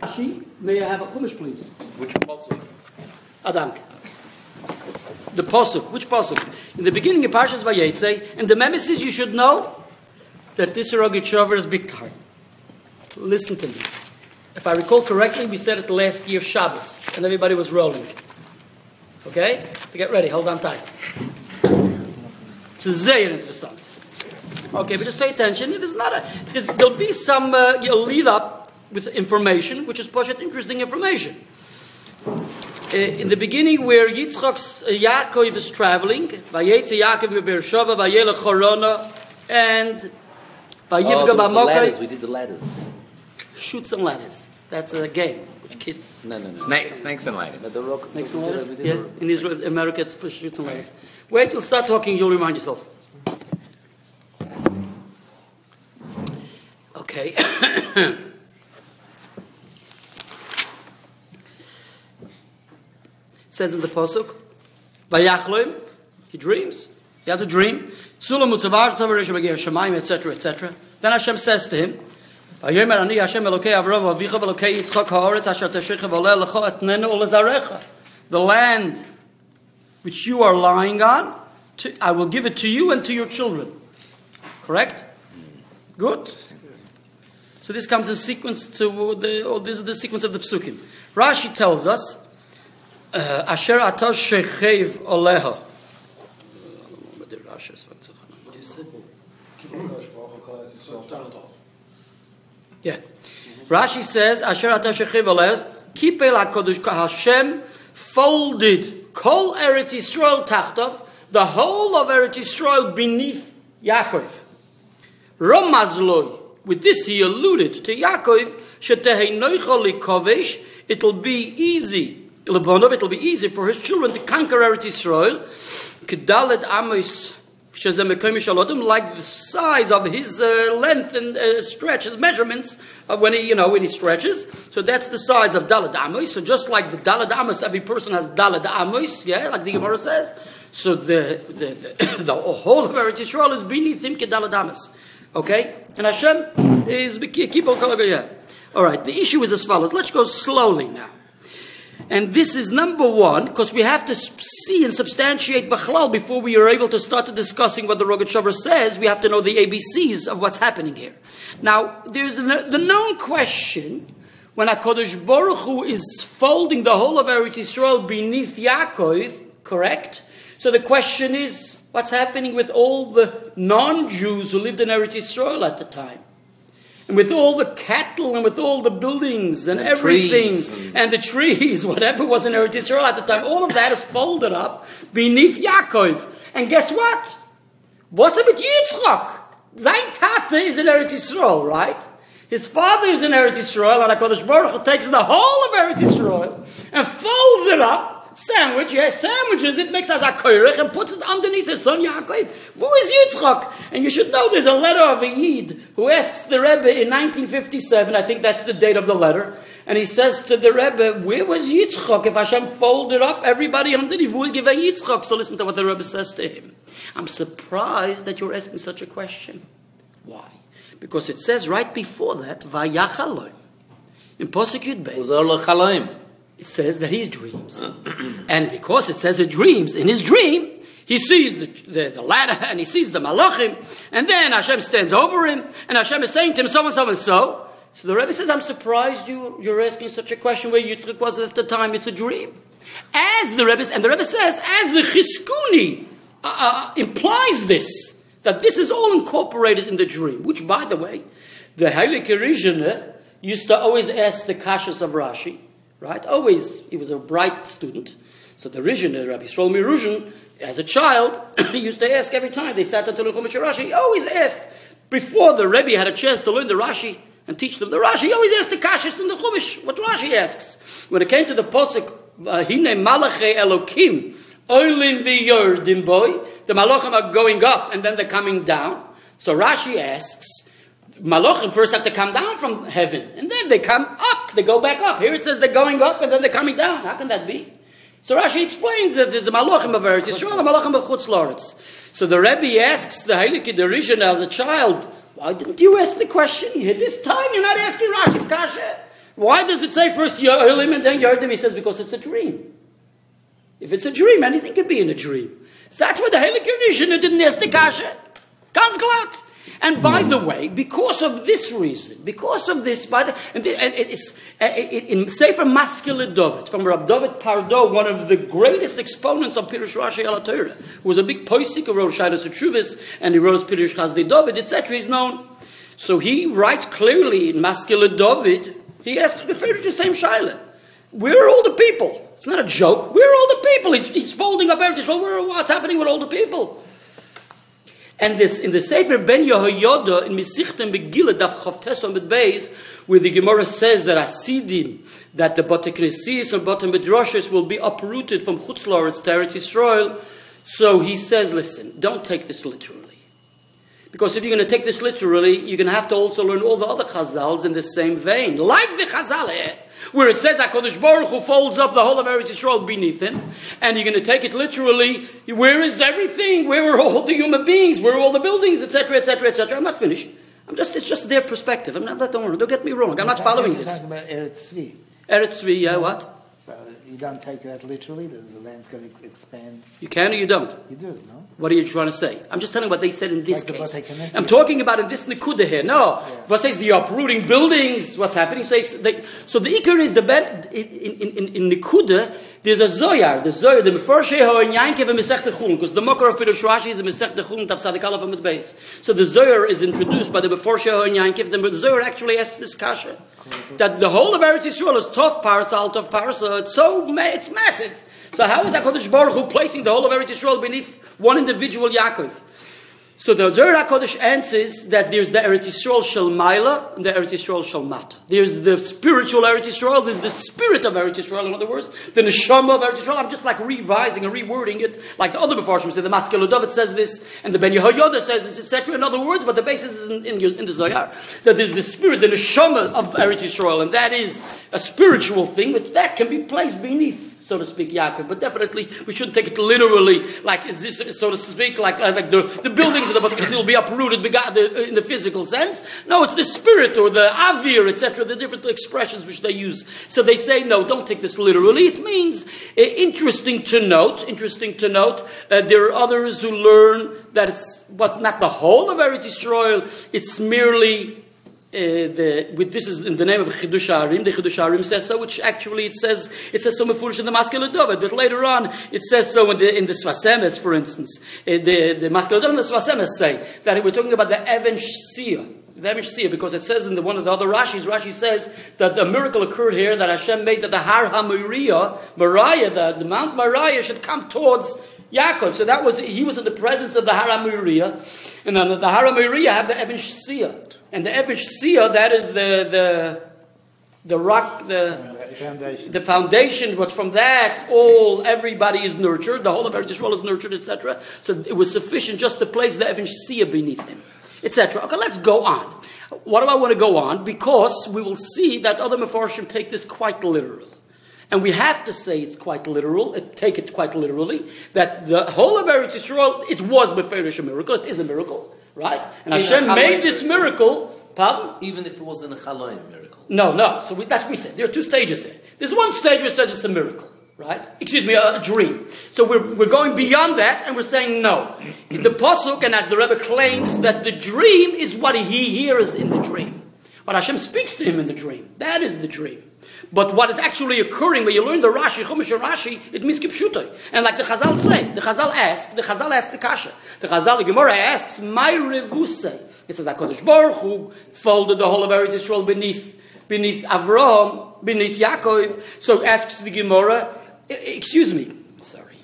Rashi, may I have a chumash, please? Which pasuk? Adank. The pasuk. Which pasuk? In the beginning of Parshas Vayetze, and the memesis you should know that this Rogachover is big time. Listen to me. If I recall correctly, we said it the last year Shabbos, and everybody was rolling. Okay? So get ready. Hold on tight. It's very interesting. Okay, but just pay attention. There's not a. There's, there'll be some uh, lead up with information, which is Pashat interesting information. Uh, in the beginning, where Yitzchak's uh, Yaakov is traveling, Vayetze Yaakov Beersheva, Vayelech Chorona, and Oh, Vayivga those are ladders. We did the ladders. shoot some ladders. That's a game, kids. No, no, no. Snake, snakes and ladders. No, the rock. Next we one, did ladders? it, we did Yeah, it. in Israel, America, it's push shoots and ladders. Wait till start talking, you'll remind yourself. Okay. says in the Pasuk, Vayachloim, he dreams. He has a dream. Sulam utzavar tzavar resha beger shemaim, etc., etc. Then Hashem says to him. The land which you are lying on, to, I will give it to you and to your children. Correct? Good. So this comes in sequence to the, oh, this is the sequence of the psukim. Rashi tells us, uh, Asher atah shechev oleha. Yeah. Rashi says, Asher atah shechev oleha, kipel HaKadosh Hashem folded kol Eretz Yisrael tachtov, the whole of Eretz Yisrael beneath Yaakov. Romazloi. With this, he alluded to Yaakov. Kovesh. It'll be easy. Lebonov, it'll be easy for his children to conquer Eretz Yisrael. Kedalet Amos. Like the size of his uh, length and uh, stretch, his measurements of when he, you know, when he stretches. So that's the size of Dalad Amos. So just like the Dalad Amos, every person has Dalad Amos, yeah, like the Gemara says. So the the, the, the whole of Eretz Yisrael is beneath him Kedalad Amos. Okay? And Hashem is keep on yeah. All right, the issue is as follows. Let's go slowly now. And this is number one, because we have to see and substantiate Bachlal before we are able to start discussing what the Rogat says. We have to know the ABCs of what's happening here. Now, there's the known question when HaKadosh Baruch Hu is folding the whole of Eretz Yisrael beneath Yaakov, correct? So the question is, what's happening with all the non-Jews who lived in Eretz Yisrael at the time? And with all the cattle and with all the buildings and, And everything and- and... the trees, whatever was in Eretz Yisrael at the time, all of that is folded up beneath Yaakov. And guess what? What's it with Yitzchak? Sein Tate is in Eretz Yisrael, right? His father is in Eretz Yisrael, and HaKadosh Baruch Hu takes the whole of Eretz Yisrael and folds it up, sandwich, yes, sandwiches it, makes as a koirich, and puts it underneath his son Yaakov. Who is Yitzchak? And you should know there's a letter of a Yid who asks the Rebbe in 1957, I think that's the date of the letter, and he says to the Rebbe, where was Yitzchak? If Hashem folded up everybody underneath, who would give a Yitzchak? So listen to what the Rebbe says to him. I'm surprised that you're asking such a question. Why? Because it says right before that, Vayachalom. In Uzar l'chalaim. It says that he dreams. and because it says he dreams, in his dream, he sees the, the, the ladder and he sees the malachim, and then Hashem stands over him, and Hashem is saying to him, so and so and so. So the Rebbe says, I'm surprised you, you're asking such a question where Yitzchak was at the time. It's a dream. As the Rebbe, and the Rebbe says, as the Chizkuni uh, uh, implies this, that this is all incorporated in the dream, which, by the way, the Heilige Rishon used to always ask the kashas of Rashi, right? Always, he was a bright student. So the Rishon, the Rabbi Shlomo Ruzhin, as a child, he used to ask every time they sat at the Chumash Rashi, he always asked, before the Rebbe had a chance to learn the Rashi and teach them the Rashi, he always asked the kashas in the Chumash, what Rashi asks. When it came to the Posuk, uh, Hine Malache Elokim, Oilin v'yordim boy, the Malachim are going up and then they're coming down. So Rashi asks, Malachim first have to come down from heaven, and then they come up. They go back up. Here it says they're going up, and then they're coming down. How can that be? So Rashi explains that there's a Malachim of Eretz Yisrael, a Malachim of Chutz La'aretz. So the Rebbe asks the Heilige Derishon as a child, why didn't you ask the question? Here, This time you're not asking Rashi's kasha. Why does it say first Yeholim and then Yardim? He says because it's a dream. If it's a dream, anything can be in a dream. So that's why the Heilige Rishon didn't ask the Kasha. Ganz glatt. And by the way, because of this reason, because of this, by the, and, the, and it's uh, in Sefer Maskil LeDavid from Rab David Pardo, one of the greatest exponents of Pirush Rashi Al Torah, who was a big poisik who wrote Shaidas Chuvis, and he wrote Pirush Chasdei David, etc. He's known. So he writes clearly in Maskil LeDavid. He asks the the same Shaila. We're all the people? It's not a joke. We're all the people? He's, he's folding up everything. Well, what's happening with all the people? And this in the Sefer Ben Yehoyada in Mesichtem Begillah Daf Chavtes on Beis, where the Gemara says that Asidim, that the Batekresis and Batem Bedroshes will be uprooted from Chutzlaretz to Eretz Yisrael. So he says, listen, don't take this literally. Because if you're going to take this literally, you're going to have to also learn all the other chazals in the same vein. Like the chazal eh? Where it says HaKadosh Baruch Hu folds up the whole of Eretz Yisrael beneath him, and you're going to take it literally, where is everything? Where are all the human beings? Where are all the buildings, etc., etc., etc.? I'm not finished. I'm just, it's just their perspective. I'm not, don't worry, don't get me wrong. I'm not following this. talking about Eretz Tzvi. Eretz Tzvi, yeah, what? So you don't take that literally, the, the land's going to expand. You can or you don't? You do, no? What are you trying to say? I'm just telling what they said in this Like case. I'm talking about in this Nikuda here. No. Yeah. What says the uprooting buildings? What's happening? Says the, so the Iker is the ben, in, in, in, in Nikuda, there's a Zoyar. The Zoyar, the Meforshe Ho and Yankev and Mesech Chulun, because the Mokar of Pirush Rashi is a Mesech Chulun Tav Sadik Aleph Amid Beis. So the Zoyar is introduced by the Meforshe Ho and Yankev. The Zoyar actually asks this kasha. That the whole of Eretz Yisrael is tough parts, out of parts, so it's so, it's massive. So how is that HaKadosh Baruch Hu placing the whole of Eretz Yisrael beneath one individual Yaakov? So the Zohar HaKadosh answers that there's the Eretz Yisrael Shel Maila and the Eretz Yisrael Shel Mata. There's the spiritual Eretz Yisrael, there's the spirit of Eretz Yisrael, in other words, the Neshama of Eretz Yisrael. I'm just like revising and rewording it, like the other Mefarshim say, the Maskil LeDavid says this, and the Ben Yehoyada says this, etc. In other words, but the basis is in, in, in the Zohar, that there's the spirit, the Neshama of Eretz Yisrael, and that is a spiritual thing, but that can be placed beneath so to speak, Yaakov. But definitely, we shouldn't take it literally, like is this, so to speak, like, uh, like the, the buildings of the Beit will be uprooted bega- in the physical sense. No, it's the spirit or the avir, etc., the different expressions which they use. So they say, no, don't take this literally. It means, uh, interesting to note, interesting to note, uh, there are others who learn that it's what's not the whole of Eretz Yisrael, it's merely uh, the, with this is in the name of Chiddushei HaRim. The Chiddushei HaRim says so, which actually it says it says so in the Maskil LeDavid, but later on it says so in the in the Sfas Emes, for instance. Uh, the the Maskil LeDavid and the Sfas Emes say that we're talking about the Even Shia. The Even Shia, because it says in the one of the other Rashis, Rashi says that the miracle occurred here that Hashem made that the Har HaMoriah, Moriah, the, the Mount Moriah should come towards Yaakov. So that was he was in the presence of the Har and then the Har HaMoriah have the Even Shia. And the Evish Sia, that is the, the, the rock, the, Foundation. the foundation, but from that, all, everybody is nurtured, the whole of Eretz Yisrael is nurtured, etc. So it was sufficient just to place the Evish Sia beneath him, etc. Okay, let's go on. What do I want to go on? Because we will see that other Mefarshim take this quite literal. And we have to say it's quite literal, uh, take it quite literally, that the whole of Eretz Yisrael, it was Meferish a miracle, it is a miracle, right? And Hashem made this miracle, pardon? Even if it wasn't a Chaloim miracle. No, no. So we, that's what we said. There are two stages here. There's one stage where it says it's a miracle, right? Excuse me, a, a dream. So we're, we're going beyond that and we're saying no. The Pasuk, and as the Rebbe claims, that the dream is what he hears in the dream. What Hashem speaks to him in the dream. That is the dream. But what is actually occurring when you learn the Rashi, Chumash and Rashi, it means kipshutoy. And like the Chazal say, the Chazal ask, the Chazal asks the Kasha. The Chazal, the Gemara asks, my revuse. It says, HaKadosh Baruch Hu folded the whole of Eretz Yisrael beneath, beneath Avram, beneath Yaakov. So asks the Gemara, "E- excuse me, sorry,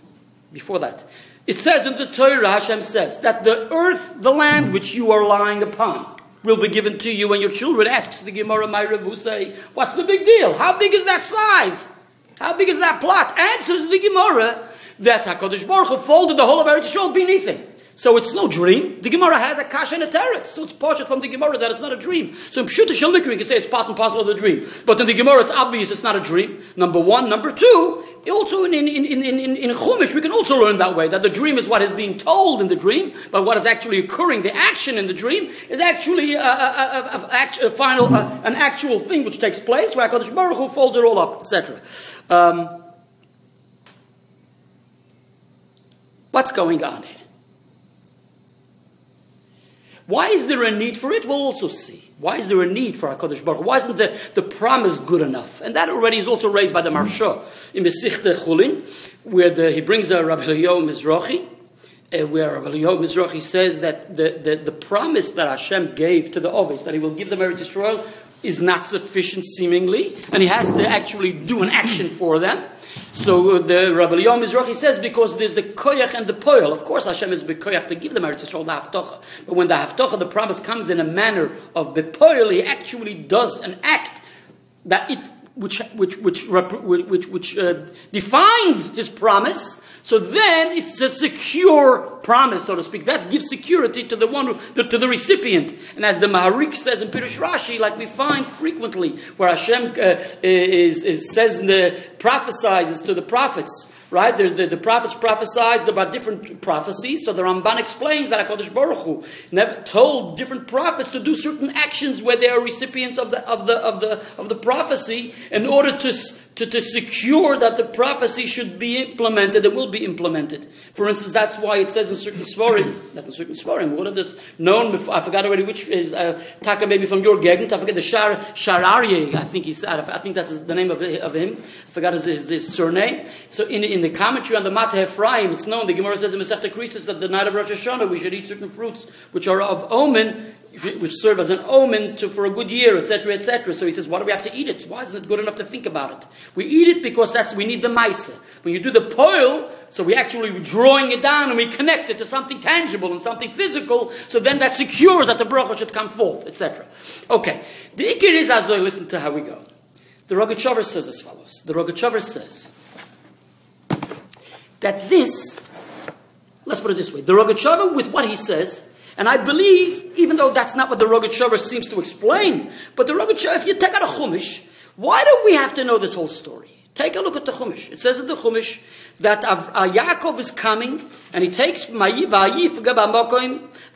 before that. It says in the Torah, Hashem says, that the earth, the land which you are lying upon, will be given to you and your children. Asks the Gemara, my Revuse, what's the big deal? How big is that size? How big is that plot? Answers the Gemara that HaKadosh Baruch Hu folded the whole of Eretz Yisrael beneath him. So it's no dream. The Gemara has a kasha and a teretz. So it's partial from the Gemara that it's not a dream. So in Pshuta Shalnikri, you can say it's part and parcel of the dream. But in the Gemara, it's obvious it's not a dream. Number one. Number two, also in, in, in, in, in, Chumash, we can also learn that way, that the dream is what is being told in the dream, but what is actually occurring, the action in the dream, is actually a, a, a, a, final, uh, an actual thing which takes place, where HaKadosh Baruch Hu folds it all up, etc. Um, what's going on here? Why is there a need for it? We'll also see. Why is there a need for HaKadosh Baruch? Why isn't the, the promise good enough? And that already is also raised by the Maharsha in Mesichte Chulin, where the, he brings a Rabbi Eliyahu Mizrahi, uh, where Rabbi Eliyahu Mizrahi says that the, the, the promise that Hashem gave to the Ovis, that he will give them Eretz Yisrael, is not sufficient seemingly, and he has to actually do an action for them. So uh, the Rabbi Yom Mizrahi says because there's the koyach and the poil. Of course, Hashem is bekoyach to give them Eretz Yisrael the haftocha. But when the haftocha, the promise comes in a manner of bepoil, he actually does an act that it which which which which which uh, defines his promise. So then it's a secure promise, so to speak. That gives security to the one, who, to the recipient. And as the Maharik says in Pirush Rashi, like we find frequently, where Hashem uh, is, is, says the prophesies to the prophets, right? The, the, the, prophets prophesied about different prophecies. So the Ramban explains that HaKadosh Baruch Hu never told different prophets to do certain actions where they are recipients of the, of the, of the, of the prophecy in order to to, to secure that the prophecy should be implemented and will be implemented. For instance, that's why it says in certain Svarim, not in certain Svarim, one of this known, before, I forgot already which is, uh, Taka maybe from your Gegend, I forget the Shar, Shararye, I think he's, I think that's the name of, of him, I forgot his, his, his surname. So in, in the commentary on the Mata Ephraim, it's known, the Gemara says in Masechta Krisis that the night of Rosh Hashanah we should eat certain fruits which are of omen, which serve as an omen to, for a good year, etc., etc. So he says, why do we have to eat it? Why isn't it good enough to think about it? We eat it because that's we need the maisa. When you do the poil, so we actually drawing it down and we connect it to something tangible and something physical. So then that secures that the bracha should come forth, etc. Okay, the ikir is as I listen to how we go. The Rogachover says as follows. The Rogachover says that this, let's put it this way, the Rogachover with what he says and I believe, even though that's not what the Rogat seems to explain, but the Rogat if you take out a Chumash, why do we have to know this whole story? Take a look at the Chumash. It says in the Chumash that uh, Yaakov is coming and he takes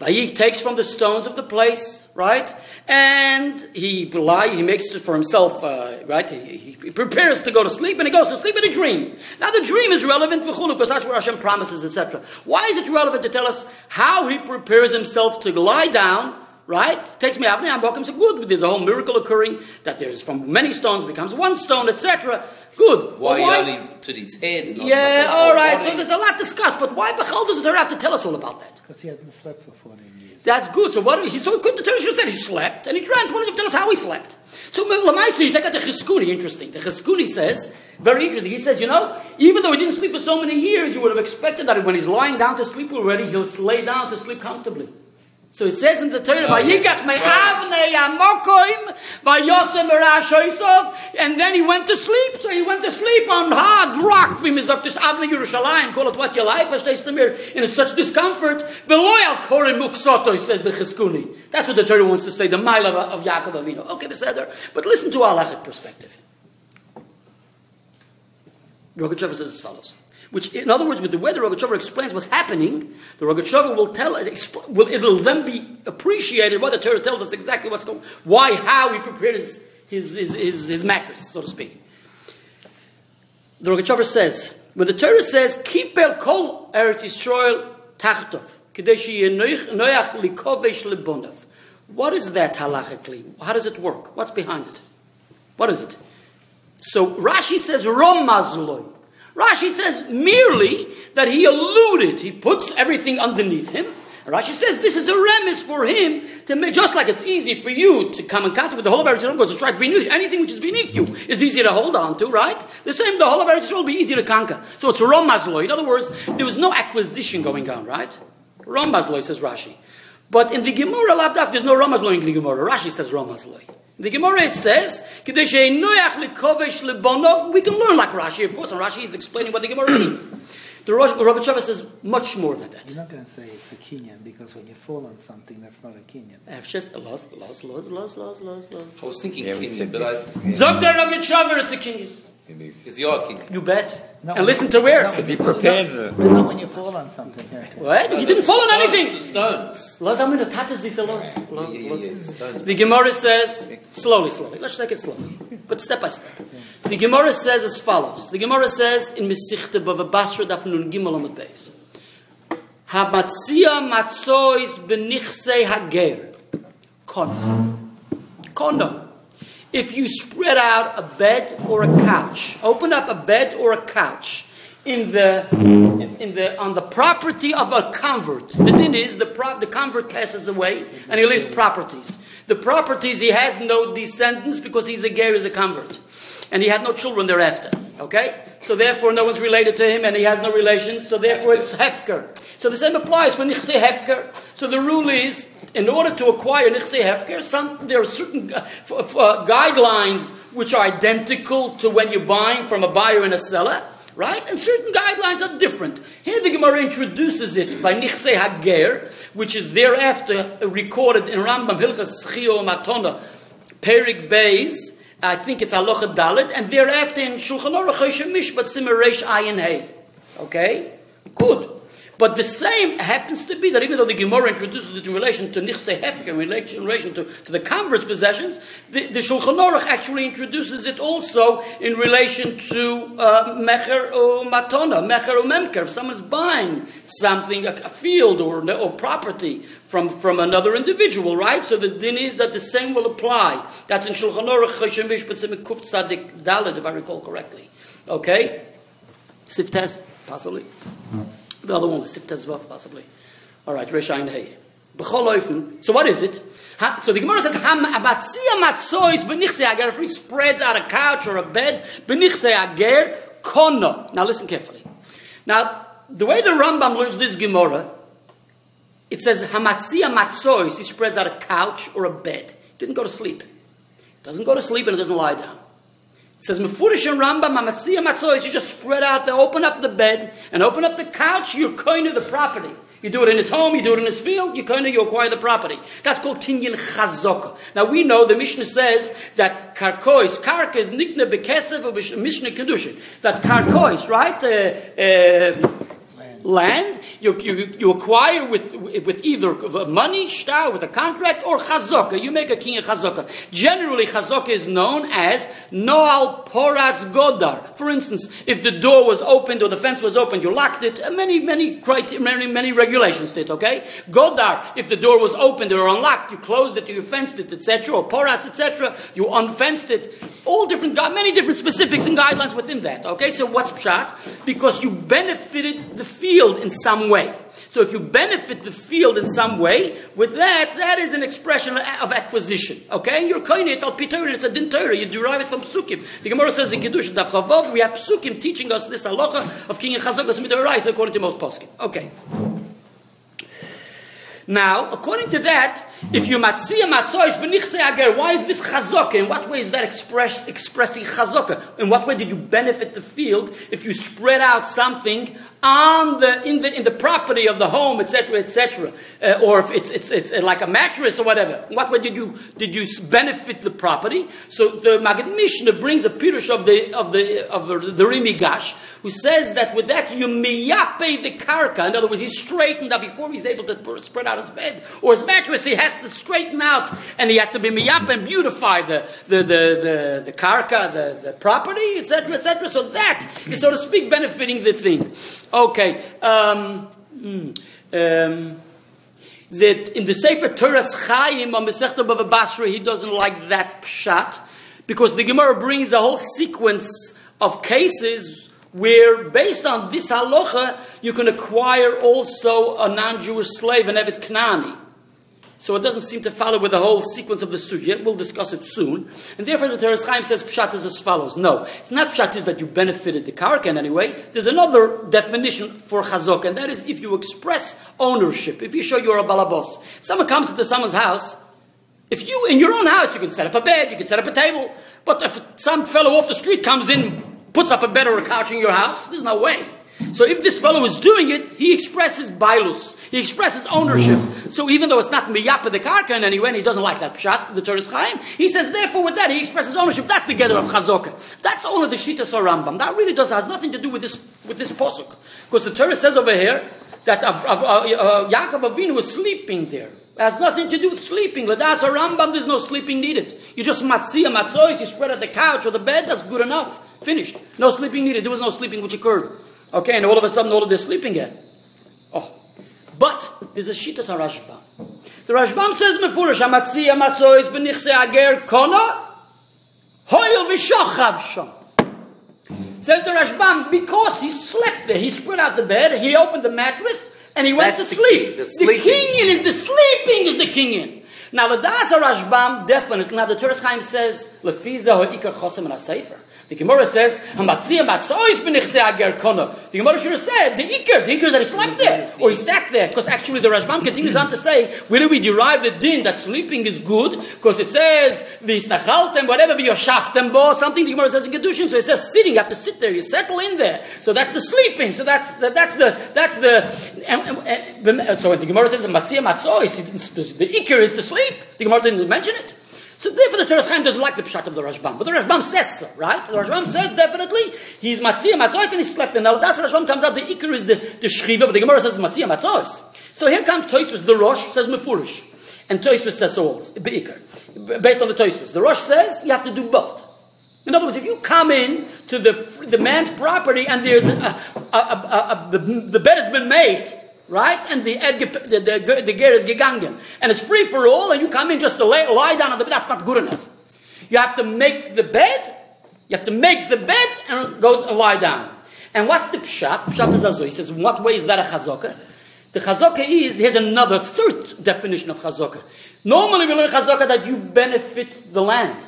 he takes from the stones of the place, right? And he he makes it for himself, uh, right? He, he, prepares to go to sleep and he goes to sleep and he dreams. Now the dream is relevant because that's where Hashem promises, etc. Why is it relevant to tell us how he prepares himself to lie down right? Takes me Avnei Ambokim, so good. There's a whole miracle occurring that there's from many stones becomes one stone, etc. Good. Why, why? only to his head? yeah, all right. So there's a lot discussed, but why Bechal does the Torah have to tell us all about that? Because he hasn't slept for 14 years. That's good. So what? He so good. The Torah should have said he slept and he drank. Why does he tell us how he slept? So Lamaisa, you take out the Chizkuni. Interesting. The Chizkuni says very interesting. He says, you know, even though he didn't sleep for so many years, you would have expected that when he's lying down to sleep already, he'll lay down to sleep comfortably. So it says in the Torah, oh, "Vayikach me'avnei amokoim vayosem erashoisov," and then he went to sleep. So he went to sleep on hard rock. V'mizok this avnei Yerushalayim. Call it what you like. Mir? In such discomfort, the v'loyal korim muksoto. Says the Chizkuni. That's what the Torah wants to say. The mile of, of Yaakov Avinu. Okay, beseder. But listen to our halachic perspective. Rogachev says as follows. Which, in other words, with the way the Rogachover explains what's happening, the Rogachover will tell, will, it'll then be appreciated why the Torah tells us exactly what's going, why, how he prepared his, his, his, his, his mattress, so to speak. The Rogachover says, when the Torah says, keep el kol Eretz Yisrael tachtov, what is that halachically? How does it work? What's behind it? What is it? So Rashi says, Rom mazloi. Rashi says merely that he alluded, he puts everything underneath him. Rashi says this is a remiss for him to make, just like it's easy for you to come in contact with the whole of Eretz Yisrael because it's right beneath you. Anything which is beneath you is easy to hold on to, right? The same, the whole of Eretz Yisrael will be easy to conquer. So it's a Romazloy. In other words, there was no acquisition going on, right? Romazloy, says Rashi. But in the Gemara, Lavdaf, there's no Ramaz in the Gemara. Rashi says Ramaz In the Gemara it says, "Kedei she'enoyach likovesh lebonov." We can learn like Rashi, of course, and Rashi is explaining what the Gemara means. The Rosh Rogatchover says much more than that. You're not going to say it's a kinyan because when you fall on something, that's not a kinyan. I've just lost, lost, lost, lost, lost, lost, lost. I was thinking Yeah, Kenyan, but I. Zog der Rogatchover, it's a kinyan. Is you are Kenyan? You bet. No, and listen to where. Because he prepares no, it. but not when you fall on something. What? You didn't fall on To anything. stones. Los los. Los- Yeah, yeah, los- yeah, stones. The Gemara says, slowly, slowly. Let's take it slowly, but step by step. The Gemara says as follows. The Gemara says in Mesichte Bava Basra Daf Nun Gimel Amud Beis. Hamatzia matzois benichsei hager. Kono. Kono. If you spread out a bed or a couch, open up a bed or a couch in the, in the, on the property of a convert. The thing is, the, pro, the convert passes away and he leaves properties. The properties, he has no descendants because he's a ger, he's a convert. And he had no children thereafter. Okay? So therefore, no one's related to him and he has no relations. So therefore, it's hefker. So the same applies for nichse hefker. So the rule is, in order to acquire nichse hefker, some, there are certain uh, f- f- uh, guidelines which are identical to when you're buying from a buyer and a seller. Right? And certain guidelines are different. Here the Gemara introduces it by Nichse Hager, which is thereafter recorded in Rambam Hilchas Schio Matona, Perik Beis, I think it's Halacha Dalit, and thereafter in Shulchan Aruch Mishpat Simer Reish Ayin Hey. Okay? Good. But the same happens to be that even though the Gemara introduces it in relation to Nichse Hefker, in relation, to, to the convert's possessions, the, the Shulchan Aruch actually introduces it also in relation to uh, Mecher or Matona, Mecher or Memker. If someone's buying something, a, a field or, or property from, from another individual, right? So the din is that the same will apply. That's in Shulchan Aruch, Choshen Mishpat Simek Kuf Tzadik Dalet, if I recall correctly. Okay? Siftes, possibly. The other one was Siftes Vav, possibly. All right, Resh Ayin Hey. So what is it? Ha, so the Gemara says, Ham abatzia matzois b'nichse ager. If he spreads out a couch or a bed, b'nichse ager, kono. Now listen carefully. Now, the way the Rambam learns this Gemara, it says, Hamatzia matzois. He spreads out a couch or a bed. He didn't go to sleep. He Doesn't go to sleep and it doesn't lie down. It says, Mefurish and Rambam, Hamatzia matzois. You just spread out there, open up the bed, and open up the couch, you're kind of the property. You do it in his home, you do it in his field, you kind of you acquire the property. That's called kinyan chazaka. Now we know the Mishnah says that karkois, karka is nikna bekesef or Mishnah kedushin. That karkois, right? Uh, uh, land you, you, you acquire with, with either money, shtar, with a contract, or chazaka. You make a king of chazaka. Generally, chazaka is known as noal poratz godar. For instance, if the door was opened or the fence was opened, you locked it. Many, many, many, many regulations did, okay? Godar, if the door was opened or unlocked, you closed it, you fenced it, etc., or poratz, etc., you unfenced it. All different, many different specifics and guidelines within that, okay? So what's pshat? Because you benefited the field in some way. So if you benefit the field in some way, with that, that is an expression of acquisition. Okay? And you're koine al pitorin, it's a din Torah. You derive it from psukim. The Gemara says in Kiddush Daf Chavav, we have psukim teaching us this halacha of king chazakas midorais according to most poskim. Okay. Now, according to that, if you matzia matzois benichse ager, why is this chazaka? In what way is that express, expressing chazaka? In what way did you benefit the field if you spread out something on the in the in the property of the home, etc., etc., uh, or if it's, it's it's like a mattress or whatever? What way did you did you benefit the property? So the Magid Mishnah brings a pirush of the of the of the, the Ri Migash, who says that with that you miyape the karka. In other words, he's straightened out before he's able to spread out his bed or his mattress. He has to straighten out and he has to be miyape and beautify the the the the, the karka, the, the property, etc., etc. So that is, so to speak, benefiting the thing. Okay. Um, mm, um, that in the Sefer Torah's Chaim on Masechta Bava Basra, he doesn't like that pshat because the Gemara brings a whole sequence of cases where, based on this halacha, you can acquire also a non-Jewish slave, an Evet Knani. So it doesn't seem to follow with the whole sequence of the sugya. We'll discuss it soon. And therefore the Teres Chaim says pshat is as follows. No, it's not pshat is that you benefited the karka in any way. There's another definition for chazok, and that is if you express ownership, if you show you're a balabos. Someone comes into someone's house, if you, in your own house, you can set up a bed, you can set up a table. But if some fellow off the street comes in, puts up a bed or a couch in your house, there's no way. So if this fellow is doing it, he expresses bailus. He expresses ownership. So even though it's not miyapa the karka in any way, and he doesn't like that pshat, the Torah Chaim, he says, therefore with that, he expresses ownership. That's the gather of chazokah. That's all of the shita or Rambam. That really does, has nothing to do with this, with this posuk. Because the Torah says over here, that uh, uh, uh, Yaakov Avinu was sleeping there. It has nothing to do with sleeping. Ladas Rambam, there's no sleeping needed. You just matzia, matzois, you spread at the couch or the bed, that's good enough. Finished. No sleeping needed. There was no sleeping which occurred. Okay, and all of a sudden all of this sleeping again. Oh. But there's a shita on Rashbam. The Rashbam says mefurish amatzia matzois benichse ager kona hoyel v'shochav shom. Says the Rashbam because he slept there, he spread out the bed, he opened the mattress, and he went That's to the sleep. the The, sleeping. kinyan is the sleeping is the kinyan. Now the Dasa Rashbam definitely. Now the Teres Chaim says lefiza ho ikar chosem and sefer. The Gemara says hamatzia matzois benichse ager kona. The Gemara should have said the ikir, the ikar that he slept there or he sat there, because actually the Rashbam continues on to say where do we derive the din that sleeping is good? Because it says visnachaltem whatever v'yoshaftem bo something. The Gemara says in Kedushin, so it says sitting. You have to sit there. You settle in there. So that's the sleeping. So that's the, that's the that's the. And, and, and, so when the Gemara says matzia matzois, the ikir is to sleep. The Gemara didn't mention it. So therefore, the Teres Chaim doesn't like the pshat of the Rashbam, but the Rashbam says so, right? The Rashbam says definitely he's matzia matzois and he slept in. Now that's what Rashbam comes out. The ikar is the the shchiva, but the Gemara says matzia matzois. So here comes Toisvus, the Rosh says mefurish, and Toisvus says so also based on the Toisvus. The Rosh says you have to do both. In other words, if you come in to the the man's property and there's a, a, a the, the bed has been made. Right? And the, ed, the, the, the ger is gegangen. And it's free for all, and you come in just to lay, lie down on the bed. That's not good enough. You have to make the bed, you have to make the bed and go lie down. And what's the pshat? Pshat is azoi. He says, in what way is that a chazokah? The chazokah is, here's another third definition of chazokah. Normally we learn chazokah that you benefit the land.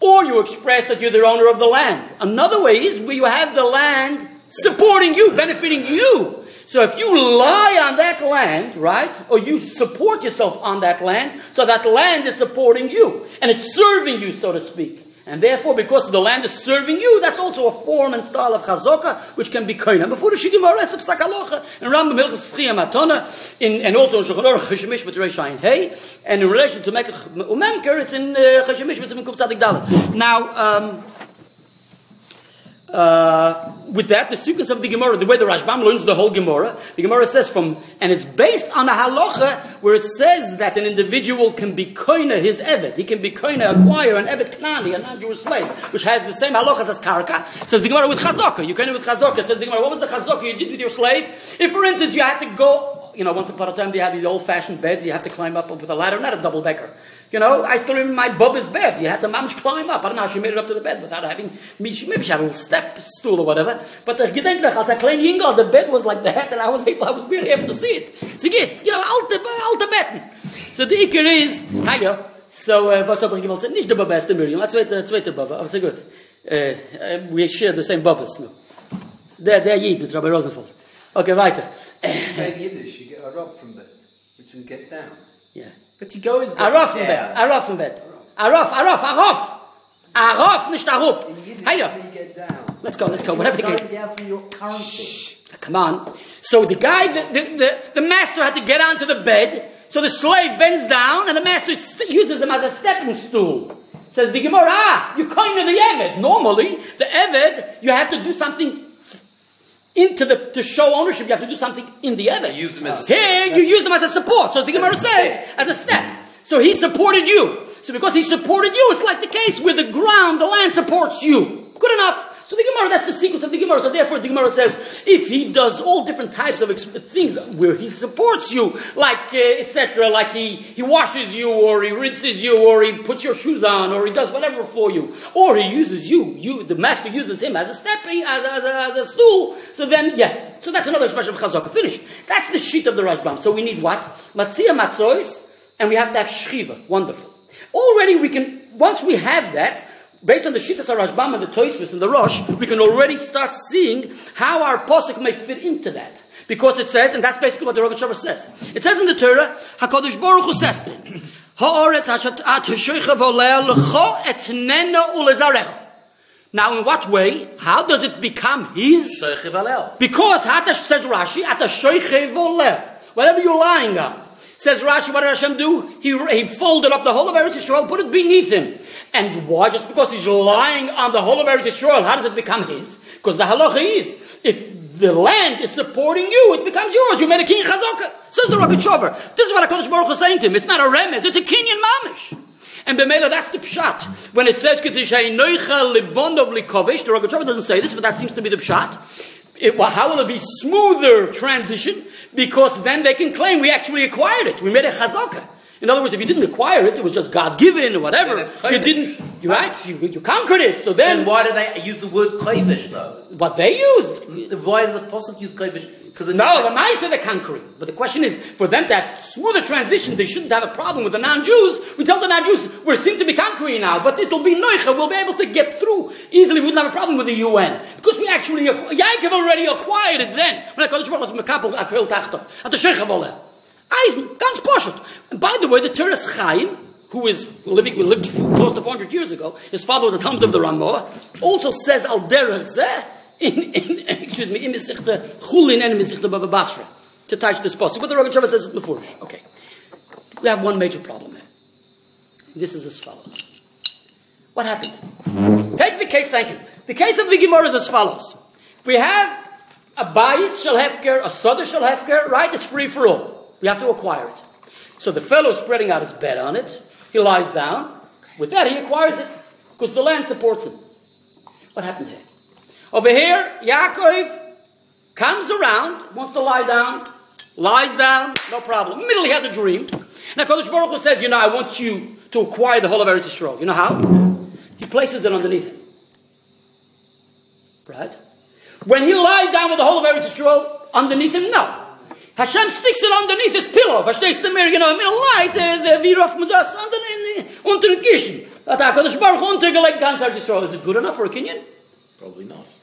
Or you express that you're the owner of the land. Another way is where you have the land supporting you, benefiting you. So if you lie on that land, right, or you support yourself on that land, so that land is supporting you, and it's serving you, so to speak. And therefore, because the land is serving you, that's also a form and style of chazokah, which can be koina. Before the Shigimara, it's a psak halacha. And Rambam Hilchas Schiyam and also in Shulchan Aruch, Cheshemish with Reish Hey, and in relation to Mekach Umemker, it's in uh, Cheshemish with Kuf Tzadik Dalet. Now, um, uh, with that, the sequence of the Gemara, the way the Rashbam learns the whole Gemara, the Gemara says from, and it's based on a halacha where it says that an individual can be koina his evet. He can be koina, acquire an evet knani, a non-Jewish slave, which has the same halachas as karka. Says the Gemara with chazaka. You koina with chazaka. Says the Gemara, what was the chazaka you did with your slave? If, for instance, you had to go, you know, once upon a time they had these old-fashioned beds, you have to climb up with a ladder, not a double-decker. You know, I still remember my Bubba's bed. You had to mamish climb up. I don't know how she made it up to the bed without having, maybe she maybe she had a little step stool or whatever. But the gedenklich, als a klein Jingle, the bed was like that, and I was able, I was really able to see it. Sie geht, you know, alte, alte Betten. So the Iker is, hallo, so, uh, was habe ich gewollt? Nicht der Bubba, ist der Miriam, ein zweiter, zweiter Bubba, aber sehr gut. Uh, uh, we share the same Bubbas, no. Der, der Jid mit Rabbi Rosenfeld. Okay, weiter. Say Yiddish, you get a rock from that, which is get down. Yeah. But you go is Araf im Bett, Araf im Bett. Araf, Araf, Araf. Araf, nicht Aruf. In Yiddish, Hallo. you get down. Let's go, let's go, whatever the case. get out from your currency. Come on. So the guy, the, the, the, the master had to get onto the bed. So the slave bends down and the master st- uses him as a stepping stool. Says the Gemara, ah, you kind of the Eved. Normally, the Eved, you have to do something into the, to show ownership, you have to do something in the Eved. use them as- Here, you use them as a support. So as the Gemara says, as a step. So he supported you. So because he supported you, it's like the case where the ground, the land supports you. Good enough. So the Gemara, that's the sequence of the Gemara. So therefore, the Gemara says, if he does all different types of things where he supports you, like uh, etc., like he he washes you, or he rinses you, or he puts your shoes on, or he does whatever for you, or he uses you, you the master uses him as a stepping, as a, as as a stool. So then, yeah. So that's another expression of chazaka. Finish. That's the sheet of the Rashbam. So we need what? Matzia matzois. and we have to have shchiva. Wonderful. Already we can, once we have that, based on the Shittas Rashbam and the Toysvis and the Rosh, we can already start seeing how our posuk may fit into that. Because it says, and that's basically what the Rogatchover says. It says in the Torah, HaKadosh Baruch Hu says, Ha'oretz ashat at ha'shoicha v'oleh l'cho etnena ulezarecha. Now, in what way? How does it become his? Because Hatash says Rashi, at a voleh, whatever you're lying on. Says Rashi, what did Hashem do? He, he folded up the whole of Eretz Yisrael, put it beneath him. And why? Just because he's lying on the whole of Eretz Yisrael, how does it become his? Because the halacha is, if the land is supporting you, it becomes yours. You made a king chazaka. Says the Rogachover. This is what HaKadosh Baruch is saying to him. It's not a remez, it's a kinyan mamish. And Bemela, that's the pshat. When it says, Noicha libondov likovish, the Rogat doesn't say this, but that seems to be the pshat. It, well, how will it be smoother transition? Because then they can claim we actually acquired it. We made a chazaka. In other words, if you didn't acquire it, it was just God given or whatever. You didn't, you right? You, you conquered it. So then, Then why do they use the word kovish though? what they used. Why does the apostle use kovish? Because No, the mice are the conquering. But the question is, for them to have smoother transition, they shouldn't have a problem with the non-Jews. We tell the non-Jews, we're seem to be conquering now, but it'll be noicha. We'll be able to get through easily. We wouldn't have a problem with the UN. Because we actually, Yaakov already acquired it then. When HaKadosh Baruch was mekapel akvel tachtov. At the Sheikh Havoleh. Eisen, ganz poshut. And by the way, the Teres Chaim, who is living, we lived close to 400 years ago, his father was a Talmud of the Ramah, also says al derech zeh, in, in, excuse me, in Mesichta Chulin and Mesichta Bava Basra, to touch this possible. But the Rogat says it's Mefurish. Okay. We have one major problem here. This is as follows. What happened? Take the case, thank you. The case of the Gemara is as follows. We have a bias shall hefker, a soda shall hefker, right? It's free for all. We have to acquire it. So the fellow spreading out his bed on it. He lies down. With that, he acquires it because the land supports him. What happened here? Over here, Yaakov comes around, wants to lie down, lies down, no problem. Immediately has a dream. Now, Kodesh Baruch Hu says, you know, I want you to acquire the whole of Eretz Yisrael. You know how? He places it underneath him. Right? When he lied down with the whole of Eretz Yisrael underneath him, no. Hashem sticks it underneath his pillow. Verstehst du mir? You know, I'm in the light, the, the under, unter den Kischen. Hat Baruch Hu Eretz. Is it good enough for a Kenyan? Probably not.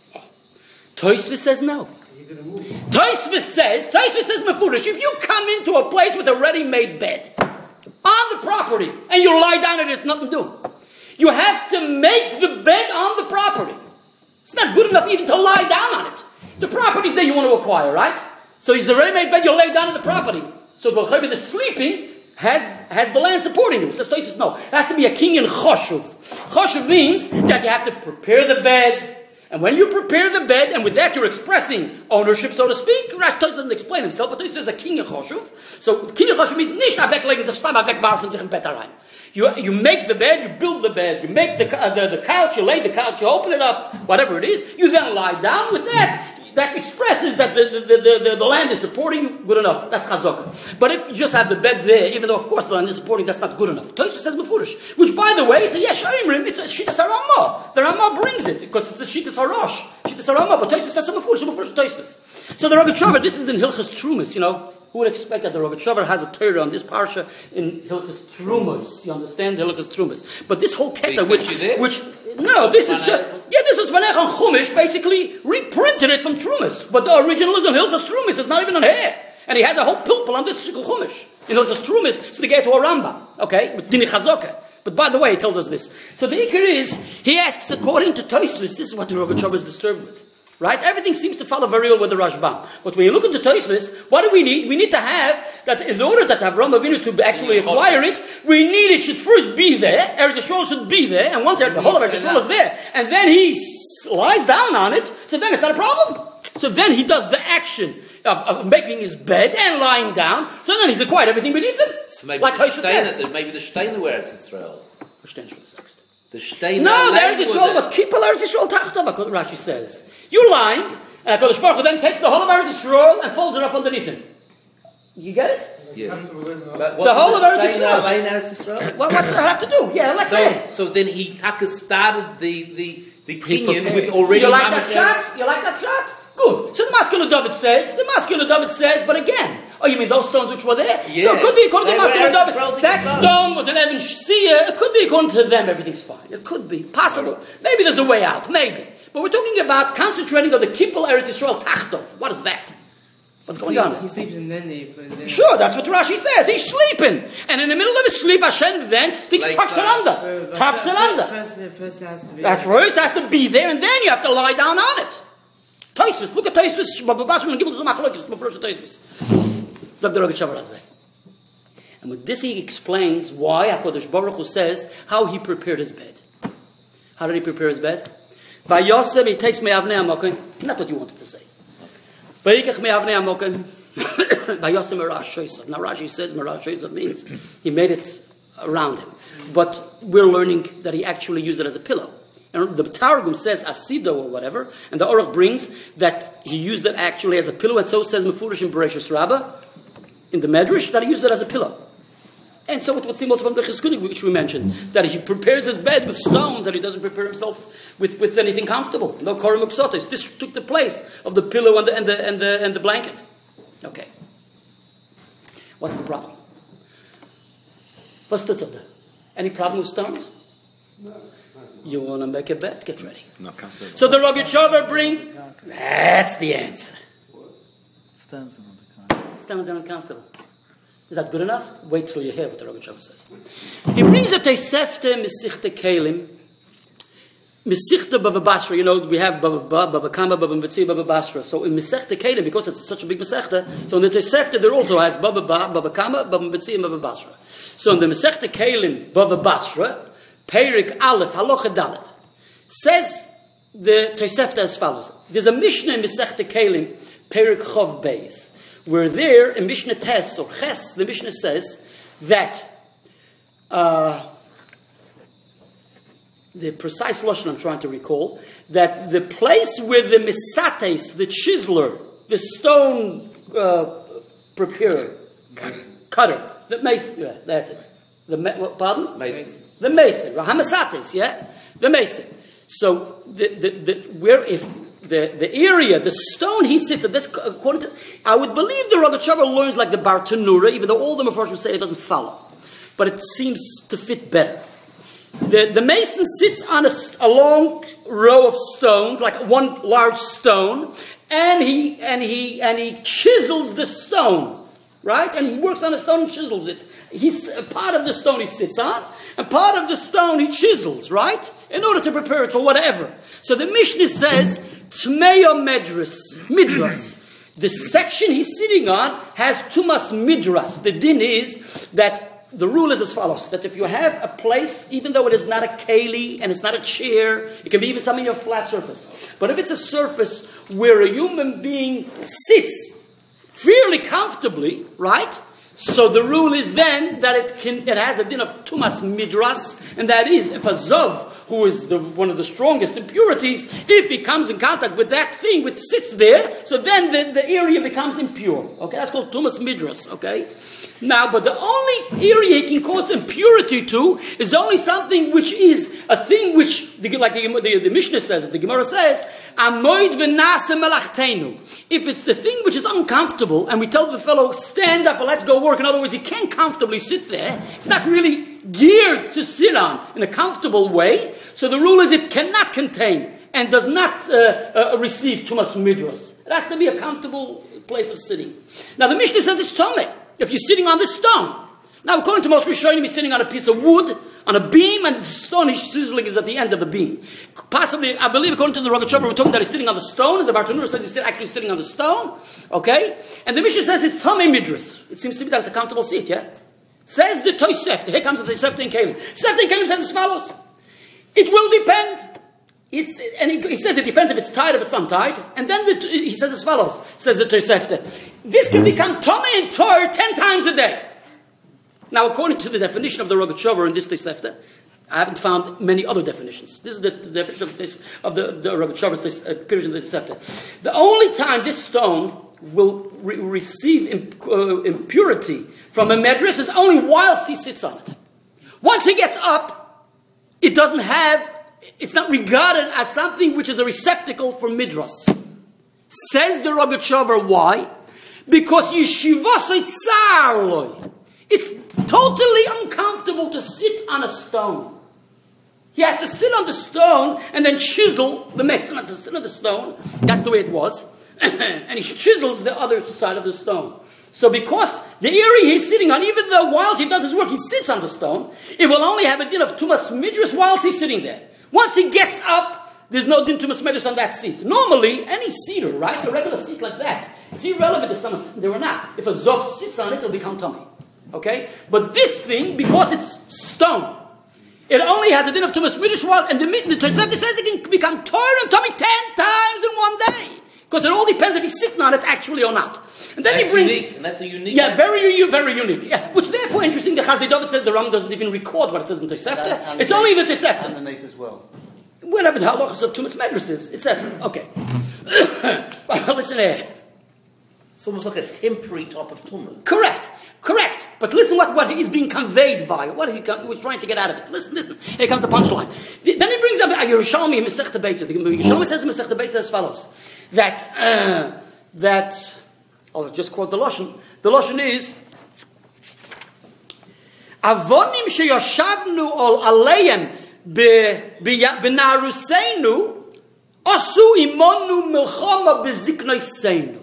Toysvis says no. Toysvis says, Toysvis says Mefurish, if you come into a place with a ready-made bed on the property and you lie down and it's nothing to do, you have to make the bed on the property. It's not good enough even to lie down on it. The property's there you want to acquire, right? So it's a ready-made bed, you lay down on the property. So the the sleeping has, has the land supporting you. Says Toysvis, no. It has to be a king in Choshuv. Choshuv means that you have to prepare the bed, and when you prepare the bed, and with that you're expressing ownership, so to speak, Rash doesn't explain himself, but this is a king of Choshuv. So king of Choshuv means nicht weglegen, sich stamm wegwerfen, sich im Bett. You, you make the bed, you build the bed, you make the, uh, the, the couch, you lay the couch, you open it up, whatever it is, you then lie down with that. That expresses that the, the, the, the, land is supporting you, good enough. That's chazaka. But if you just have the bed there, even though of course the land is supporting, that's not good enough. Toshua says mefurish, which by the way, it's a yesh imrim, it's a shita sarama. The Ramah brings it because it's a shita sarash, shita sarama. But Toshua says mefurish, mefurish Toshua. So the Rogat this is in Hilchas Trumas, you know. Who would expect that the Rogat has a Torah on this parsha in Hilchas Trumas? You understand Hilchas Trumas? But this whole keta, which, which no, this is just yeah, this is Vanech Chumash basically reprinted it from Trumas, but the original is in Hilchas Trumas. It's not even on here, and he has a whole pilpul on this Chumash. In Hilchas Trumas, it's the get to a Rambam, okay, with Dini Chazokah. But by the way, he tells us this. So the Iker is, he asks, according to Tosfos, this is what the Rogachover is disturbed with. Right? Everything seems to follow very well with the Rashbam. But when you look at the Tosfos, what do we need? We need to have that in order that Avram Avinu to actually acquire it, we need it should first be there. Eretz Yisrael should be there, and once the whole of Eretz Yisrael is there, and then he lies down on it, so then it's not a problem. So then he does the action of, of making his bed and lying down. So then he's acquired everything beneath him. So maybe like the says. Maybe the Steiner were. Verstehst du das sagst? The Steiner No, the land Eretz Yisrael was Kippel Eretz Yisrael Tachtava, Rashi says. You're lying, uh, and HaKadosh Baruch Hu then takes the whole of Eretz Yisrael and folds it up underneath him. You get it? Yeah. The whole of Eretz Yisrael. Lane Eretz Yisrael. What, what's that have to do? Yeah, let's say. So, so then he Taka started the the the He Kenyan with already You like that shot? You like that shot? Good. So the Maskil LeDavid says, the Maskil LeDavid says, but again, Oh, you mean those stones which were there? Yeah. So it could be according to They were Master Eretz David. That get stone was an Evan Shia. It could be according to them, everything's fine. It could be. Possible. Maybe there's a way out. Maybe. But we're talking about concentrating on the Kippur Eretz Yisrael Tachtov. What is that? What's going on? He sleeps in Nene, but then. Sure, that's what Rashi says. He's sleeping. And in the middle of his sleep, Hashem then sticks Like tucks it that. Uh, under. but Tucks it under. First, first it has to be. That's right. It has to be there, and then you have to lie down on it. Taisvis, look at Taisvis. Baba Basra, and give it to the Machlokes, the first And with this, he explains why Hakadosh Baruch Hu says how he prepared his bed. How did he prepare his bed? By Yosef, he takes me avnei amokim. Not what you wanted to say. Vayikach me avnei amokim. By Yosef merash shoysav. Now Rashi says merash shoysav means he made it around him. But we're learning that he actually used it as a pillow. And the Targum says asido or whatever, and the Orach brings that he used it actually as a pillow, and so says Mefurish in Bereshus Rabbah, in the Medrash, that he used it as a pillow. And so it would seem also from the Chizkuni, which we mentioned, that he prepares his bed with stones and he doesn't prepare himself with, with anything comfortable. No korim uksotis. This took the place of the pillow and the, and the, and the, and the blanket. Okay. What's the problem? What's the tzaddah? Any problem with stones? No. You want to make a bed? Get ready. Not comfortable. So the Rogachover bring. That's the answer. Stones are uncomfortable. Is that good enough? Wait till you hear what the Rogachover says. He brings a Tesefte Mesichte Kalim. Mesichte Baba Basra. You know, we have Baba Ba- Baba Kama, Baba Metzi, Baba Basra. So in Mesichte Kalim, because it's such a big Mesichte, so in the Tesefte there also has Baba Ba, Baba Kama, Baba Metzi, and Baba Basra. So in the Mesichte Kalim, Baba Basra, Perik Aleph, Halacha Dalet, says the Tosefta as follows. There's a Mishnah in Masechta Kalim, Perik Chov Beis, where there in Mishnah Tes or Ches, the Mishnah says that uh, the precise lashon I'm trying to recall that the place where the misates, the chiseler, the stone uh, preparer, cutter, the mason, yeah, that's it. The what, pardon? Mason. The mason, Rahamasatis, yeah? The mason. So, the, the, the, where if the, the area, the stone he sits at, this, uh, according to, I would believe the Rogachover learns like the Bartanura, even though all the Mepharshim say it doesn't follow. But it seems to fit better. The, the mason sits on a long row of stones, like one large stone, and he, and, he, and he chisels the stone, right? And he works on a stone and chisels it. He's, a part of the stone he sits on, and part of the stone he chisels, right? In order to prepare it for whatever. So the Mishnah says, Tmeyo Medras, Midras. The section he's sitting on has Tumas Midras. The din is that the rule is as follows that if you have a place, even though it is not a keli and it's not a chair, it can be even something on a flat surface. But if it's a surface where a human being sits fairly comfortably, right? So the rule is then that it can it has a din of tumas midras, and that is if a zov who is the, one of the strongest impurities, if he comes in contact with that thing which sits there, so then the, the area becomes impure. Okay, that's called tumas midras. Okay, now but the only area he can cause impurity to is only something which is a thing which, like the, the, the Mishnah says, the Gemara says, amoid. If it's the thing which is uncomfortable, and we tell the fellow, stand up and let's go work. In other words, he can't comfortably sit there. It's not really geared to sit on in a comfortable way. So the rule is it cannot contain and does not uh, uh, receive too much midras. It has to be a comfortable place of sitting. Now the Mishnah says it's tummy if you're sitting on the stone. Now, according to most Rishonim, he's sitting on a piece of wood, on a beam, and the stone he's sizzling is at the end of the beam. Possibly, I believe, according to the Rogachover, we're talking that he's sitting on the stone, and the Bartanura says he's actually sitting on the stone. Okay? And the Mishnah says it's Tomei Midras. It seems to me that it's a comfortable seat, yeah? Says the Toysefta. Here comes the Toysefta in Kalim. Toysefta in Kalim says as follows. It will depend. It's, and he, he says it depends if it's tied, if it's untied. And then the, he says as follows, says the Tosefta. This can become Tome and Tor ten times a day. Now, according to the definition of the Rogachover in this Tosefta, I haven't found many other definitions. This is the, the definition of, this, of the, the Rogachover's uh, period in the Tosefta. The only time this stone will re- receive imp- uh, impurity from a medrash is only whilst he sits on it. Once he gets up, it doesn't have it's not regarded as something which is a receptacle for midras. Says the Rogachover, why? Because yeshivasoi tsarloi. It's totally uncomfortable to sit on a stone. He has to sit on the stone and then chisel, the Mexican has to sit on the stone, that's the way it was, and he chisels the other side of the stone. So because the area he's sitting on, even though whilst he does his work, he sits on the stone, it will only have a din of tumas midras whilst he's sitting there. Once he gets up, there's no din tumas midras on that seat. Normally, any cedar, right, a regular seat like that, it's irrelevant if someone's there or not. If a zov sits on it, it'll become tummy. Okay? But this thing, because it's stone, it only has a din of tumas midras whilst, and the, the Tosefta says it can become torn and tummy ten times in one day. Because it all depends if he's sitting on it actually or not. And then That's he brings. unique, and that's a unique. Yeah, very, u- very unique. Yeah, which therefore interesting. The Chasdei David says the Ram doesn't even record what it says in Tosefta. And It's only the Tosefta. Underneath as well. Whatever the halachas of Tumas Madrasas, etc. Okay. Listen here. It's almost like a temporary type of tumor. Correct. Correct. But listen what, what is being conveyed via. What he was trying to get out of it. Listen, listen. Here comes the punchline. The- Then he brings up a Yerushalmi in Masechta Beitza. The Yerushalmi says in Masechta Beitza as follows. That, uh, that, I'll just quote the Lashon. The Lashon is, Avonim sheyoshavnu ol aleim benarusenu osu imonu milchama beziknoiseinu.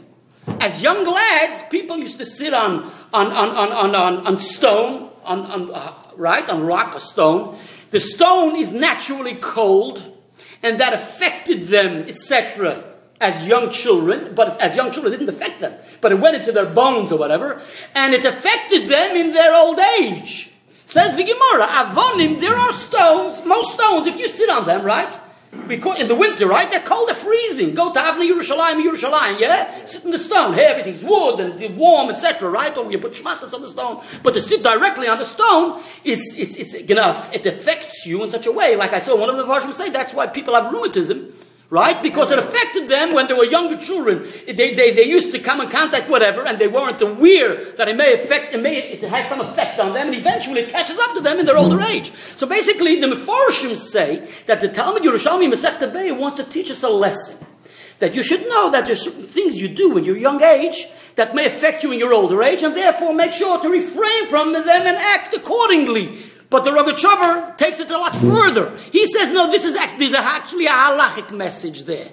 As young lads, people used to sit on, on, on, on, on, on, on stone, on, on, uh, right, on rock or stone. The stone is naturally cold, and that affected them, etc., as young children, but as young children, it didn't affect them, but it went into their bones or whatever, and it affected them in their old age. Says the Gemara, Avonim, there are stones, most stones, if you sit on them, right? Because in the winter, right? They're cold, they're freezing. Go to Avni Yerushalayim, Yerushalayim, yeah? Sit in the stone. Hey, everything's wood and warm, etc., right? Or you put shmatas on the stone. But to sit directly on the stone, is it's, it's enough. It affects you in such a way. Like I saw one of the Varshim say, that's why people have rheumatism. Right? Because it affected them when they were younger children. They, they, they used to come in contact whatever, and they weren't aware that it may affect, it, may, it has some effect on them, and eventually it catches up to them in their older age. So basically, the Mefarshim say that the Talmud Yerushalmi Masechta Bey wants to teach us a lesson. That you should know that there's certain things you do in your young age that may affect you in your older age, and therefore make sure to refrain from them and act accordingly. But the Rogachover takes it a lot further. He says, no, this is there's actually a halachic message there.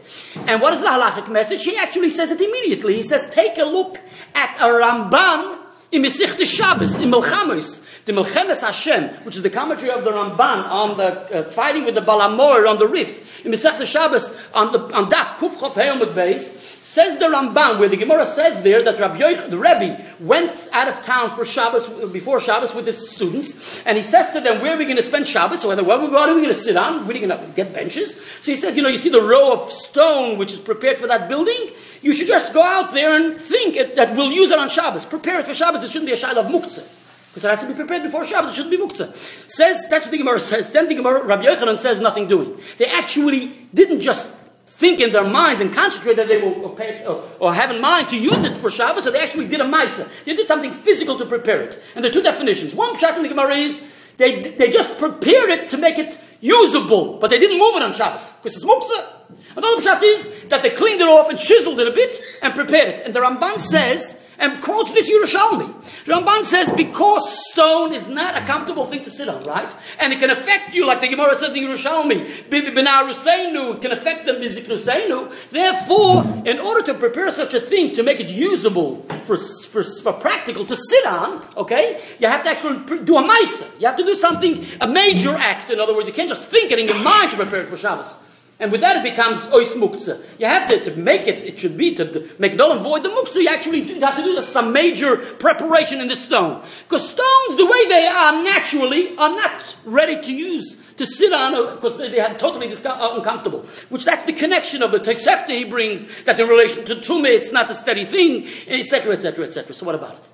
And what is the halachic message? He actually says it immediately. He says, take a look at a Ramban in Mesichte Shabbos, in Melchamos, the Melchemes Hashem, which is the commentary of the Ramban on the uh, fighting with the Baal HaMaor on the Rif, in Mesech Shabbos on the on Daf Kuf Chof Heyomut Beis, says the Ramban, where the Gemara says there that Rabbi Yoich, the Rebbe went out of town for Shabbos before Shabbos with his students, and he says to them, "Where are we going to spend Shabbos? So, what are we going to sit on? Where are we going to get benches?" So he says, "You know, you see the row of stone which is prepared for that building." You should just go out there and think it, that we'll use it on Shabbos. Prepare it for Shabbos. It shouldn't be a shaila of muktzah. Because it has to be prepared before Shabbos. It shouldn't be muktzah. Says, that's what the Gemara says. Then the Gemara, Rabbi Yochanan says nothing doing. They actually didn't just think in their minds and concentrate that they will pay, or, or have in mind to use it for Shabbos, so they actually did a maisa. They did something physical to prepare it. And there are two definitions. One pshat in the Gemara is they, they just prepared it to make it usable, but they didn't move it on Shabbos because it's muktzah. Another pshat is that they cleaned it off and chiseled it a bit and prepared it. And the Ramban says, and quotes this Yerushalmi. The Ramban says, because stone is not a comfortable thing to sit on, right? And it can affect you, like the Gemara says in Yerushalmi, Bibi Benaruseinu, it can affect them Biziknuseinu. Therefore, in order to prepare such a thing, to make it usable for, for, for practical to sit on, okay, you have to actually do a maisa. You have to do something, a major act. In other words, you can't just think it in your mind to prepare it for Shabbos. And with that, it becomes ois muktzah. You have to, to make it, it should be, to, make null and void the muktzah, you actually do, have to do some major preparation in the stone. Because stones, the way they are naturally, are not ready to use, to sit on, because they, they are totally discom- uh, uncomfortable. Which that's the connection of the Tosefta he brings, that in relation to Tumah, it's not a steady thing, etc., etc., etc. So what about it?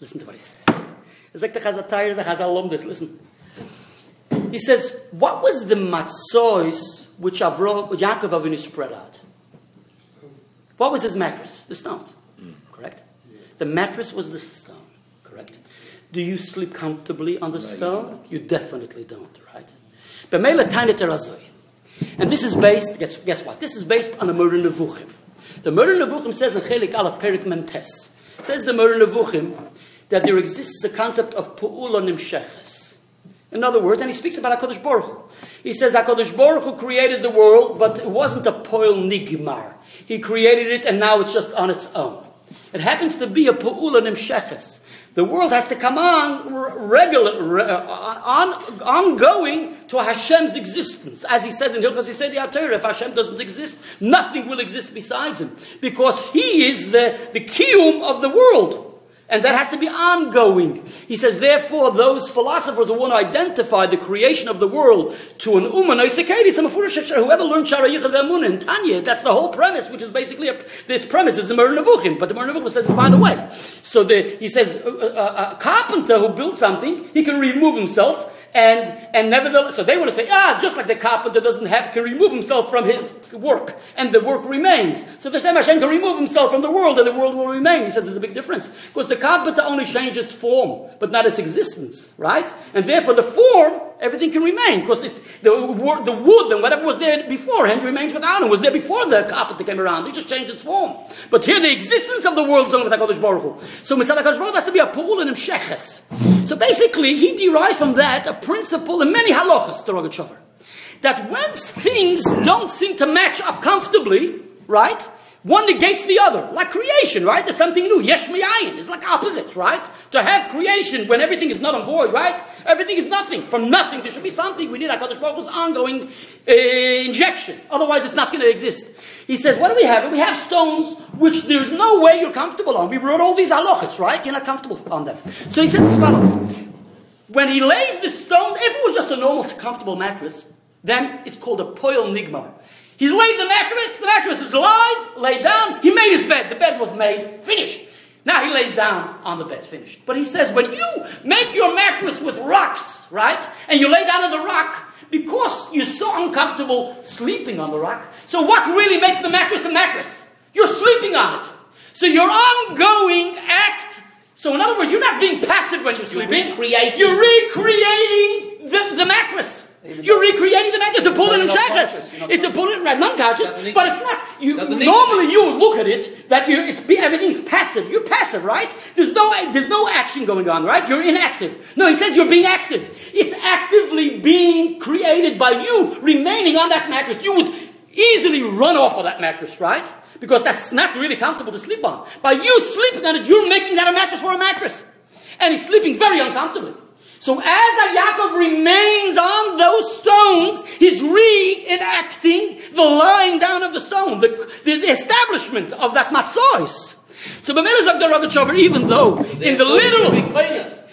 Listen to what he says. It's like the Chazatayr, the Chazal this. Listen. He says, what was the matzos which Avro, Yaakov Avinu spread out? What was his mattress? The stones. Correct? The mattress was the stone. Correct? Do you sleep comfortably on the stone? You definitely don't, right? And this is based, guess, guess what? This is based on the Moreh Nevuchim. The Moreh Nevuchim says in Chelik Aleph Perik Mem Tes Says the Moreh Nevuchim that there exists a concept of pu'ula nimsheches. In other words, and he speaks about HaKadosh Baruch Hu. He says HaKadosh Baruch Hu created the world, but it wasn't a poil nigmar. He created it and now it's just on its own. It happens to be a pu'ula nimsheches. The world has to come on regular, uh, on, ongoing to Hashem's existence. As he says in Hilchas Yisrael HaTorah, if Hashem doesn't exist, nothing will exist besides him. Because he is the, the kiyum of the world. And that has to be ongoing. He says, therefore, those philosophers who want to identify the creation of the world to an uman, whoever learned Shaar HaYichud and Tanya, that's the whole premise, which is basically, a, this premise is the Moreh Nevuchim. But the Moreh Nevuchim says, by the way, so the, he says, a, a, a carpenter who built something, he can remove himself and, and nevertheless, so they want to say, ah, just like the carpenter doesn't have, can remove himself from his work, and the work remains. So the same Hashem can remove himself from the world, and the world will remain. He says there's a big difference. Because the carpenter only changes form, but not its existence, right? And therefore the form, everything can remain, because it's, the, the wood and whatever was there beforehand remains without him, was there before the carpenter came around. He just changed its form. But here the existence of the world is only with HaKadosh Baruch Hu. So Mitzvah HaKadosh Baruch Hu has to be a pu'ula nimsheches. So basically, he derives from that a principle in many halachas, the Rogachover. That when things don't seem to match up comfortably, right? One negates the other, like creation, right? There's something new. Yesh miyayin is like opposites, right? To have creation when everything is not on void, right? Everything is nothing. From nothing, there should be something. We need HaKadosh Baruch Hu's ongoing uh, injection. Otherwise, it's not going to exist. He says, what do we have? We have stones which there's no way you're comfortable on. We wrote all these halachas, right? You're not comfortable on them. So he says as follows. When he lays the stone, if it was just a normal, comfortable mattress, then it's called a poil nigmar. He's laid the mattress, the mattress is laid, laid down, he made his bed, the bed was made, finished. Now he lays down on the bed, finished. But he says, when you make your mattress with rocks, right, and you lay down on the rock, because you're so uncomfortable sleeping on the rock, so what really makes the mattress a mattress? You're sleeping on it. So your ongoing act so in other words, you're not being passive when you're sleeping. recreating. You're recreating the, the mattress. You're recreating the mattress. It's a pulling and shakas. It's a bullet, right, non-conscious, but it's not. You normally you would look at it that you it's everything's passive. You're passive, right? There's no there's no action going on, right? You're inactive. No, he says you're being active. It's actively being created by you remaining on that mattress. You would easily run off of that mattress, right? Because that's not really comfortable to sleep on. By you sleeping on it, you're making that a mattress for a mattress. And he's sleeping very uncomfortably. So as Yaakov remains on those stones, he's reenacting the lying down of the stone, the, the establishment of that matzos. So B'melech the Rogachover, even though in the literal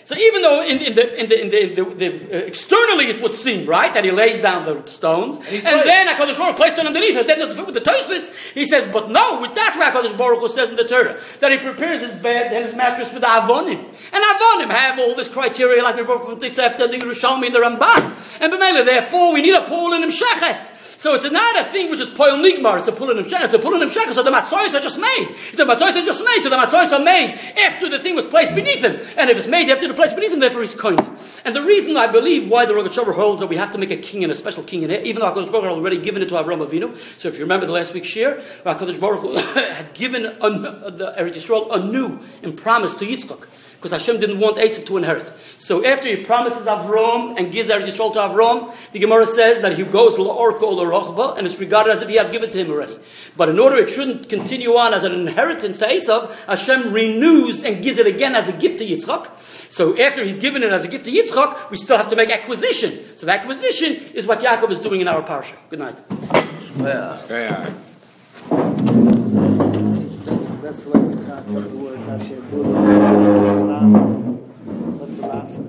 so even though in, in the, in the, in the, the, the uh, externally it would seem right that he lays down the stones, and, and right. then Hakadosh Baruch placed it underneath it. Then doesn't fit with the Tosfos. He says, but no, with that's what Hakadosh Baruch Hu says in the Torah that he prepares his bed and his mattress with avonim, and avonim have all this criteria like we brought from Tisefta the Yerushalmi and the Ramban, and B'mele. Therefore, we need a pu'ula nimsheches. So it's not a thing which is poil nigmar. It's a pool in. It's a pu'ula nimsheches. So the matzoyos are just made. The matzoyos are just made. So the matzoyos are made after the thing was placed beneath him. and if it's made after the place beneath him, therefore he's kohen. And the reason I believe why the Rogat holds that we have to make a king and a special king in it, even though HaKadosh Baruch had already given it to Avram Avinu. So if you remember the last week's share, HaKadosh Baruch had given a, uh, the Eretz Yisrael anew in promise to Yitzchak because Hashem didn't want Esav to inherit. So after he promises Avram and gives Eretz Yisrael to Avram, the Gemara says that he goes la'orko la'rochba, and it's regarded as if he had given to him already. But in order it shouldn't continue on as an inheritance to Esav, Hashem renews and gives it again as a gift to Yitzchak. So after he's given it as a gift to Yitzchak, we still have to make acquisition. So the acquisition is what Yaakov is doing in our parsha. Good night. Well, yeah. That's why we touch the word Hashem. What's the last